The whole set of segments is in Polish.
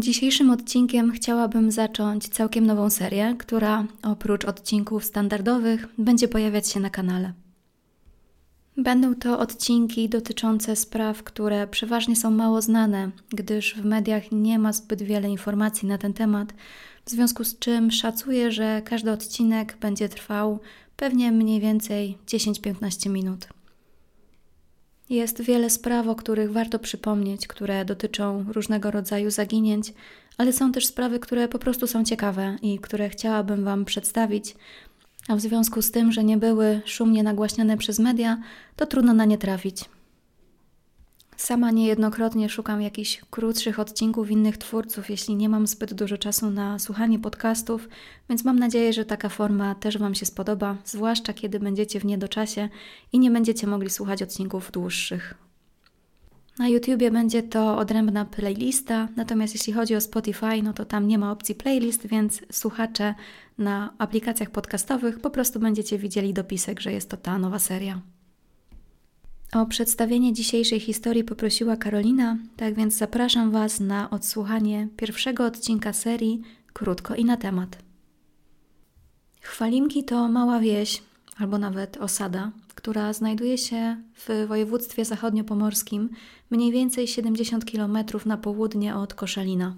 Dzisiejszym odcinkiem chciałabym zacząć całkiem nową serię, która oprócz odcinków standardowych będzie pojawiać się na kanale. Będą to odcinki dotyczące spraw, które przeważnie są mało znane, gdyż w mediach nie ma zbyt wiele informacji na ten temat, w związku z czym szacuję, że każdy odcinek będzie trwał pewnie mniej więcej 10-15 minut. Jest wiele spraw, o których warto przypomnieć, które dotyczą różnego rodzaju zaginięć, ale są też sprawy, które po prostu są ciekawe i które chciałabym Wam przedstawić. A w związku z tym, że nie były szumnie nagłaśniane przez media, to trudno na nie trafić. Sama niejednokrotnie szukam jakichś krótszych odcinków innych twórców, jeśli nie mam zbyt dużo czasu na słuchanie podcastów, więc mam nadzieję, że taka forma też Wam się spodoba, zwłaszcza kiedy będziecie w niedoczasie i nie będziecie mogli słuchać odcinków dłuższych. Na YouTubie będzie to odrębna playlista, natomiast jeśli chodzi o Spotify, no to tam nie ma opcji playlist, więc słuchacze na aplikacjach podcastowych po prostu będziecie widzieli dopisek, że jest to ta nowa seria. O przedstawienie dzisiejszej historii poprosiła Karolina, tak więc zapraszam Was na odsłuchanie pierwszego odcinka serii Krótko i na temat. Chwalimki to mała wieś, albo nawet osada, która znajduje się w województwie zachodniopomorskim, mniej więcej 70 km na południe od Koszalina.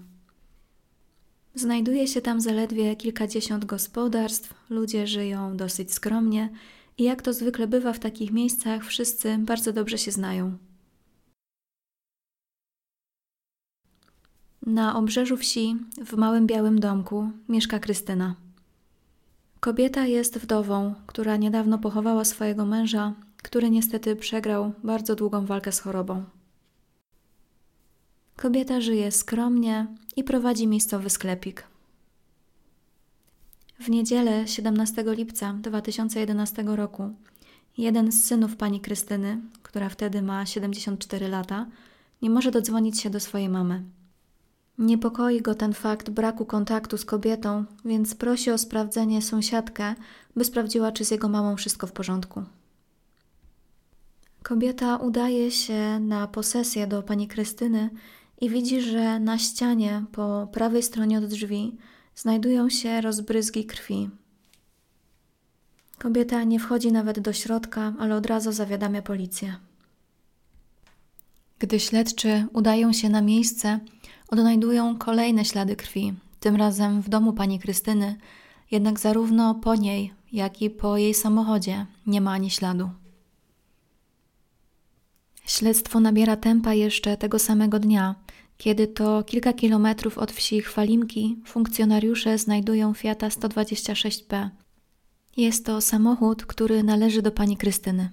Znajduje się tam zaledwie kilkadziesiąt gospodarstw, ludzie żyją dosyć skromnie i jak to zwykle bywa w takich miejscach, wszyscy bardzo dobrze się znają. Na obrzeżu wsi, w małym białym domku, mieszka Krystyna. Kobieta jest wdową, która niedawno pochowała swojego męża, który niestety przegrał bardzo długą walkę z chorobą. Kobieta żyje skromnie i prowadzi miejscowy sklepik. W niedzielę 17 lipca 2011 roku jeden z synów pani Krystyny, która wtedy ma 74 lata, nie może dodzwonić się do swojej mamy. Niepokoi go ten fakt braku kontaktu z kobietą, więc prosi o sprawdzenie sąsiadkę, by sprawdziła, czy z jego mamą wszystko w porządku. Kobieta udaje się na posesję do pani Krystyny i widzi, że na ścianie po prawej stronie od drzwi znajdują się rozbryzgi krwi. Kobieta nie wchodzi nawet do środka, ale od razu zawiadamia policję. Gdy śledczy udają się na miejsce, odnajdują kolejne ślady krwi, tym razem w domu pani Krystyny, jednak zarówno po niej, jak i po jej samochodzie nie ma ani śladu. Śledztwo nabiera tempa jeszcze tego samego dnia, kiedy to kilka kilometrów od wsi Chwalimki funkcjonariusze znajdują Fiata 126P. Jest to samochód, który należy do pani Krystyny.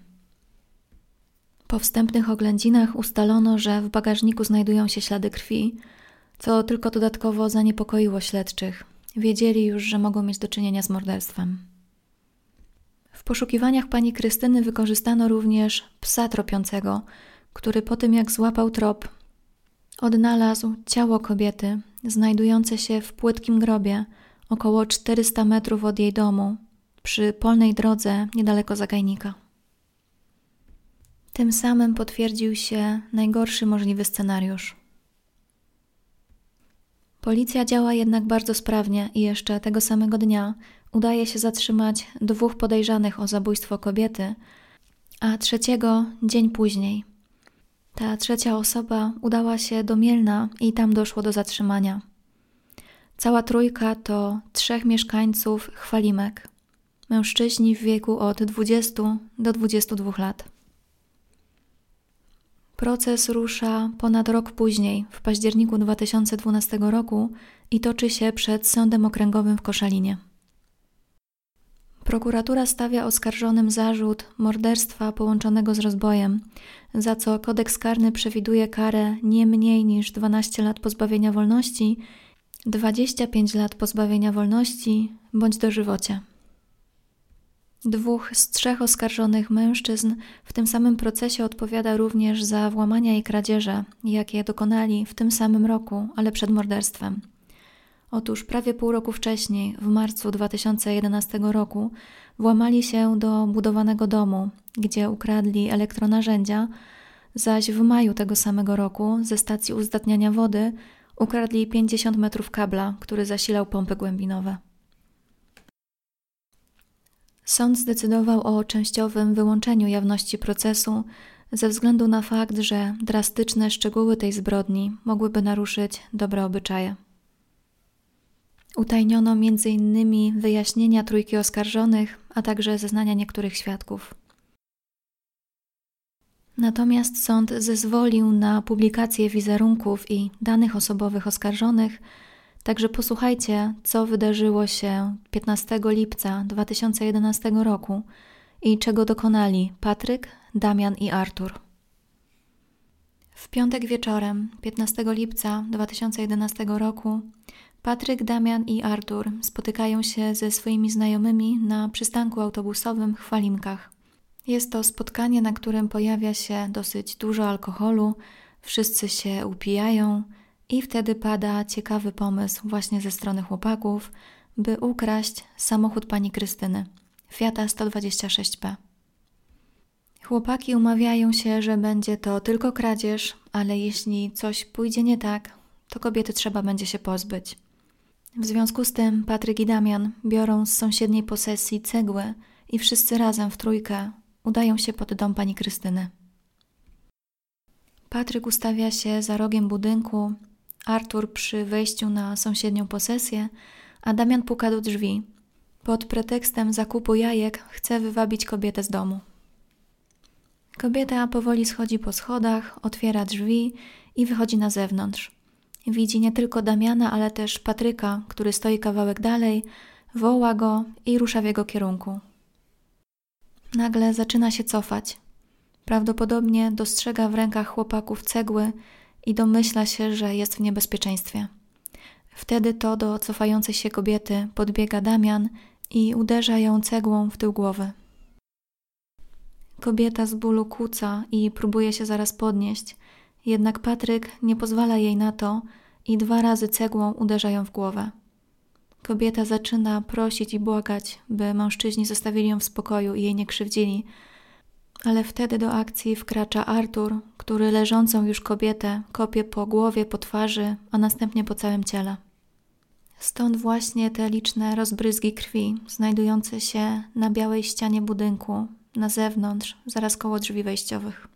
Po wstępnych oględzinach ustalono, że w bagażniku znajdują się ślady krwi, co tylko dodatkowo zaniepokoiło śledczych. Wiedzieli już, że mogą mieć do czynienia z morderstwem. W poszukiwaniach pani Krystyny wykorzystano również psa tropiącego, który po tym jak złapał trop, odnalazł ciało kobiety znajdujące się w płytkim grobie około 400 metrów od jej domu, przy polnej drodze niedaleko zagajnika. Tym samym potwierdził się najgorszy możliwy scenariusz. Policja działa jednak bardzo sprawnie i jeszcze tego samego dnia udaje się zatrzymać dwóch podejrzanych o zabójstwo kobiety, a trzeciego dzień później – ta trzecia osoba udała się do Mielna i tam doszło do zatrzymania. Cała trójka to trzech mieszkańców Chwalimek. Mężczyźni w wieku od 20 do 22 lat. Proces rusza ponad rok później, w październiku 2012 roku i toczy się przed Sądem Okręgowym w Koszalinie. Prokuratura stawia oskarżonym zarzut morderstwa połączonego z rozbojem, za co kodeks karny przewiduje karę nie mniej niż 12 lat pozbawienia wolności, 25 lat pozbawienia wolności bądź dożywocie. Dwóch z trzech oskarżonych mężczyzn w tym samym procesie odpowiada również za włamania i kradzieże, jakie dokonali w tym samym roku, ale przed morderstwem. Otóż prawie pół roku wcześniej, w marcu 2011 roku, włamali się do budowanego domu, gdzie ukradli elektronarzędzia, zaś w maju tego samego roku ze stacji uzdatniania wody ukradli 50 metrów kabla, który zasilał pompy głębinowe. Sąd zdecydował o częściowym wyłączeniu jawności procesu ze względu na fakt, że drastyczne szczegóły tej zbrodni mogłyby naruszyć dobre obyczaje. Utajniono m.in. wyjaśnienia trójki oskarżonych, a także zeznania niektórych świadków. Natomiast sąd zezwolił na publikację wizerunków i danych osobowych oskarżonych, także posłuchajcie, co wydarzyło się 15 lipca 2011 roku i czego dokonali Patryk, Damian i Artur. W piątek wieczorem 15 lipca 2011 roku Patryk, Damian i Artur spotykają się ze swoimi znajomymi na przystanku autobusowym w Chwalimkach. Jest to spotkanie, na którym pojawia się dosyć dużo alkoholu, wszyscy się upijają i wtedy pada ciekawy pomysł właśnie ze strony chłopaków, by ukraść samochód pani Krystyny, Fiata 126P. Chłopaki umawiają się, że będzie to tylko kradzież, ale jeśli coś pójdzie nie tak, to kobiety trzeba będzie się pozbyć. W związku z tym Patryk i Damian biorą z sąsiedniej posesji cegły i wszyscy razem w trójkę udają się pod dom pani Krystyny. Patryk ustawia się za rogiem budynku, Artur przy wejściu na sąsiednią posesję, a Damian puka do drzwi. Pod pretekstem zakupu jajek chce wywabić kobietę z domu. Kobieta powoli schodzi po schodach, otwiera drzwi i wychodzi na zewnątrz. Widzi nie tylko Damiana, ale też Patryka, który stoi kawałek dalej, woła go i rusza w jego kierunku. Nagle zaczyna się cofać. Prawdopodobnie dostrzega w rękach chłopaków cegły i domyśla się, że jest w niebezpieczeństwie. Wtedy to do cofającej się kobiety podbiega Damian i uderza ją cegłą w tył głowy. Kobieta z bólu kłóca i próbuje się zaraz podnieść, jednak Patryk nie pozwala jej na to i dwa razy cegłą uderza ją w głowę. Kobieta zaczyna prosić i błagać, by mężczyźni zostawili ją w spokoju i jej nie krzywdzili, ale wtedy do akcji wkracza Artur, który leżącą już kobietę kopie po głowie, po twarzy, a następnie po całym ciele. Stąd właśnie te liczne rozbryzgi krwi, znajdujące się na białej ścianie budynku, na zewnątrz, zaraz koło drzwi wejściowych.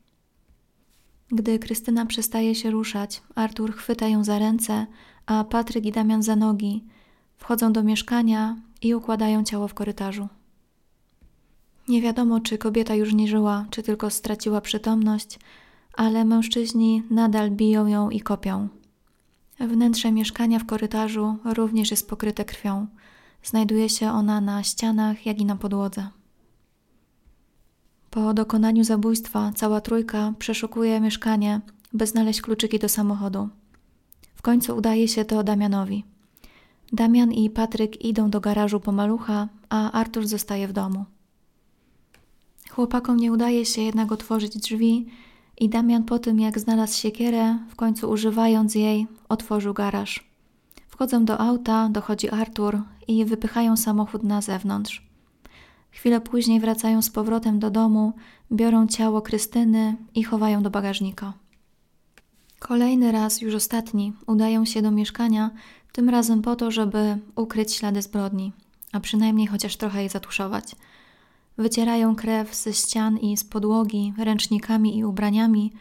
Gdy Krystyna przestaje się ruszać, Artur chwyta ją za ręce, a Patryk i Damian za nogi. Wchodzą do mieszkania i układają ciało w korytarzu. Nie wiadomo, czy kobieta już nie żyła, czy tylko straciła przytomność, ale mężczyźni nadal biją ją i kopią. Wnętrze mieszkania w korytarzu również jest pokryte krwią. Znajduje się ona na ścianach, jak i na podłodze. Po dokonaniu zabójstwa cała trójka przeszukuje mieszkanie, by znaleźć kluczyki do samochodu. W końcu udaje się to Damianowi. Damian i Patryk idą do garażu po malucha, a Artur zostaje w domu. Chłopakom nie udaje się jednak otworzyć drzwi i Damian po tym, jak znalazł siekierę, w końcu używając jej, otworzył garaż. Wchodzą do auta, dochodzi Artur i wypychają samochód na zewnątrz. Chwilę później wracają z powrotem do domu, biorą ciało Krystyny i chowają do bagażnika. Kolejny raz, już ostatni, udają się do mieszkania, tym razem po to, żeby ukryć ślady zbrodni, a przynajmniej chociaż trochę je zatuszować. Wycierają krew ze ścian i z podłogi ręcznikami i ubraniami,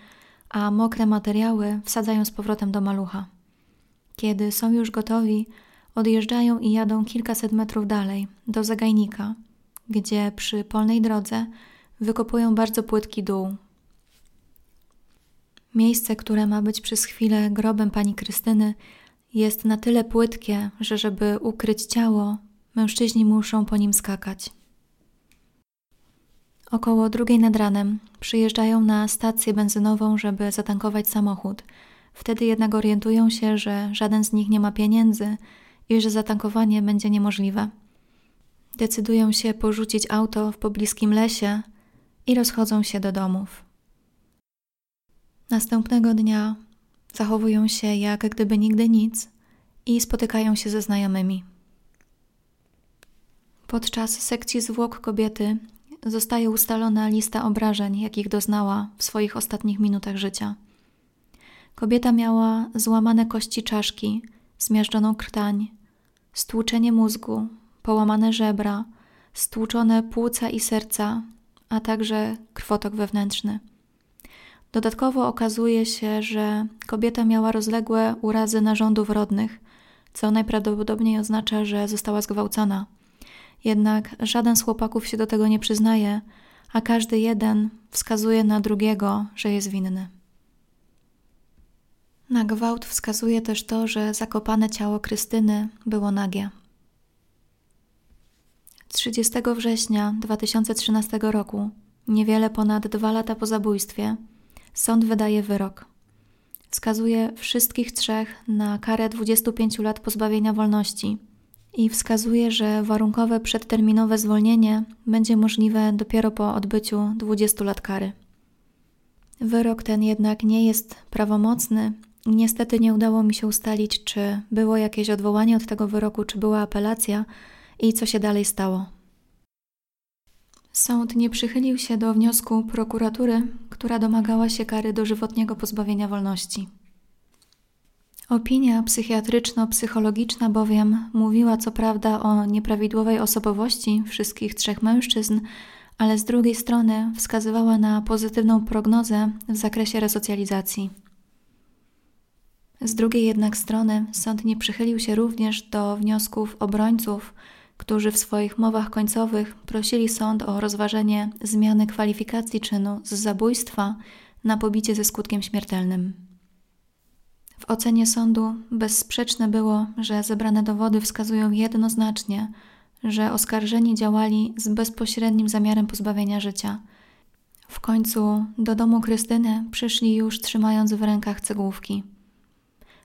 a mokre materiały wsadzają z powrotem do malucha. Kiedy są już gotowi, odjeżdżają i jadą kilkaset metrów dalej, do zagajnika, gdzie przy polnej drodze wykopują bardzo płytki dół. Miejsce, które ma być przez chwilę grobem pani Krystyny, jest na tyle płytkie, że żeby ukryć ciało, mężczyźni muszą po nim skakać. Około drugiej nad ranem przyjeżdżają na stację benzynową, żeby zatankować samochód. Wtedy jednak orientują się, że żaden z nich nie ma pieniędzy i że zatankowanie będzie niemożliwe. Decydują się porzucić auto w pobliskim lesie i rozchodzą się do domów. Następnego dnia zachowują się jak gdyby nigdy nic i spotykają się ze znajomymi. Podczas sekcji zwłok kobiety zostaje ustalona lista obrażeń, jakich doznała w swoich ostatnich minutach życia. Kobieta miała złamane kości czaszki, zmiażdżoną krtań, stłuczenie mózgu, połamane żebra, stłuczone płuca i serca, a także krwotok wewnętrzny. Dodatkowo okazuje się, że kobieta miała rozległe urazy narządów rodnych, co najprawdopodobniej oznacza, że została zgwałcona. Jednak żaden z chłopaków się do tego nie przyznaje, a każdy jeden wskazuje na drugiego, że jest winny. Na gwałt wskazuje też to, że zakopane ciało Krystyny było nagie. 30 września 2013 roku, niewiele ponad dwa lata po zabójstwie, sąd wydaje wyrok. Wskazuje wszystkich trzech na karę 25 lat pozbawienia wolności i wskazuje, że warunkowe przedterminowe zwolnienie będzie możliwe dopiero po odbyciu 20 lat kary. Wyrok ten jednak nie jest prawomocny. Niestety nie udało mi się ustalić, czy było jakieś odwołanie od tego wyroku, czy była apelacja i co się dalej stało. Sąd nie przychylił się do wniosku prokuratury, która domagała się kary dożywotniego pozbawienia wolności. Opinia psychiatryczno-psychologiczna bowiem mówiła co prawda o nieprawidłowej osobowości wszystkich trzech mężczyzn, ale z drugiej strony wskazywała na pozytywną prognozę w zakresie resocjalizacji. Z drugiej jednak strony sąd nie przychylił się również do wniosków obrońców, którzy w swoich mowach końcowych prosili sąd o rozważenie zmiany kwalifikacji czynu z zabójstwa na pobicie ze skutkiem śmiertelnym. W ocenie sądu bezsprzeczne było, że zebrane dowody wskazują jednoznacznie, że oskarżeni działali z bezpośrednim zamiarem pozbawienia życia. W końcu do domu Krystyny przyszli już trzymając w rękach cegłówki.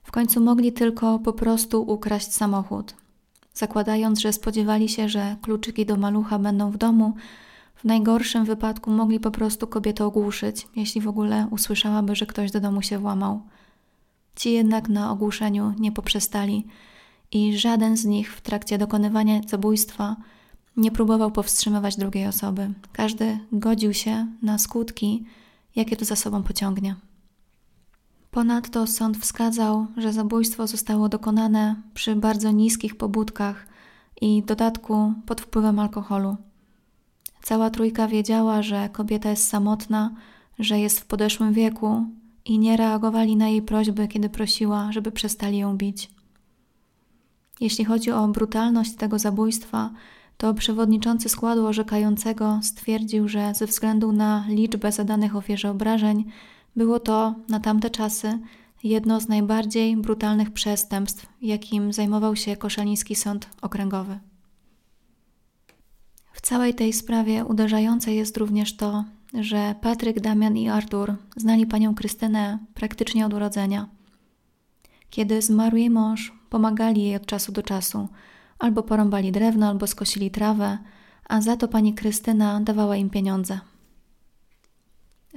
W końcu mogli tylko po prostu ukraść samochód, zakładając, że spodziewali się, że kluczyki do malucha będą w domu. W najgorszym wypadku mogli po prostu kobietę ogłuszyć, jeśli w ogóle usłyszałaby, że ktoś do domu się włamał. Ci jednak na ogłuszeniu nie poprzestali i żaden z nich w trakcie dokonywania zabójstwa nie próbował powstrzymywać drugiej osoby. Każdy godził się na skutki, jakie to za sobą pociągnie. Ponadto sąd wskazał, że zabójstwo zostało dokonane przy bardzo niskich pobudkach i dodatku pod wpływem alkoholu. Cała trójka wiedziała, że kobieta jest samotna, że jest w podeszłym wieku i nie reagowali na jej prośby, kiedy prosiła, żeby przestali ją bić. Jeśli chodzi o brutalność tego zabójstwa, to przewodniczący składu orzekającego stwierdził, że ze względu na liczbę zadanych ofierze obrażeń, było to na tamte czasy jedno z najbardziej brutalnych przestępstw, jakim zajmował się Koszaliński Sąd Okręgowy. W całej tej sprawie uderzające jest również to, że Patryk, Damian i Artur znali panią Krystynę praktycznie od urodzenia. Kiedy zmarł jej mąż, pomagali jej od czasu do czasu, albo porąbali drewno, albo skosili trawę, a za to pani Krystyna dawała im pieniądze.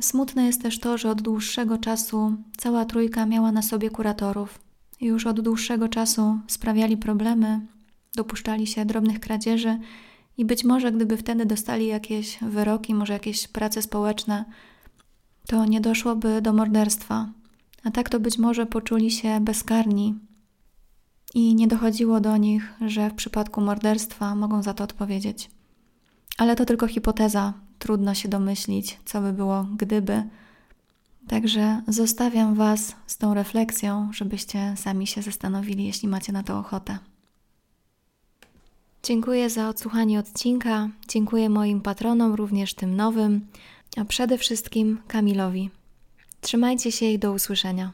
Smutne jest też to, że od dłuższego czasu cała trójka miała na sobie kuratorów. Już od dłuższego czasu sprawiali problemy, dopuszczali się drobnych kradzieży i być może gdyby wtedy dostali jakieś wyroki, może jakieś prace społeczne, to nie doszłoby do morderstwa. A tak to być może poczuli się bezkarni i nie dochodziło do nich, że w przypadku morderstwa mogą za to odpowiedzieć. Ale to tylko hipoteza, trudno się domyślić, co by było gdyby. Także zostawiam Was z tą refleksją, żebyście sami się zastanowili, jeśli macie na to ochotę. Dziękuję za odsłuchanie odcinka, dziękuję moim patronom, również tym nowym, a przede wszystkim Kamilowi. Trzymajcie się i do usłyszenia.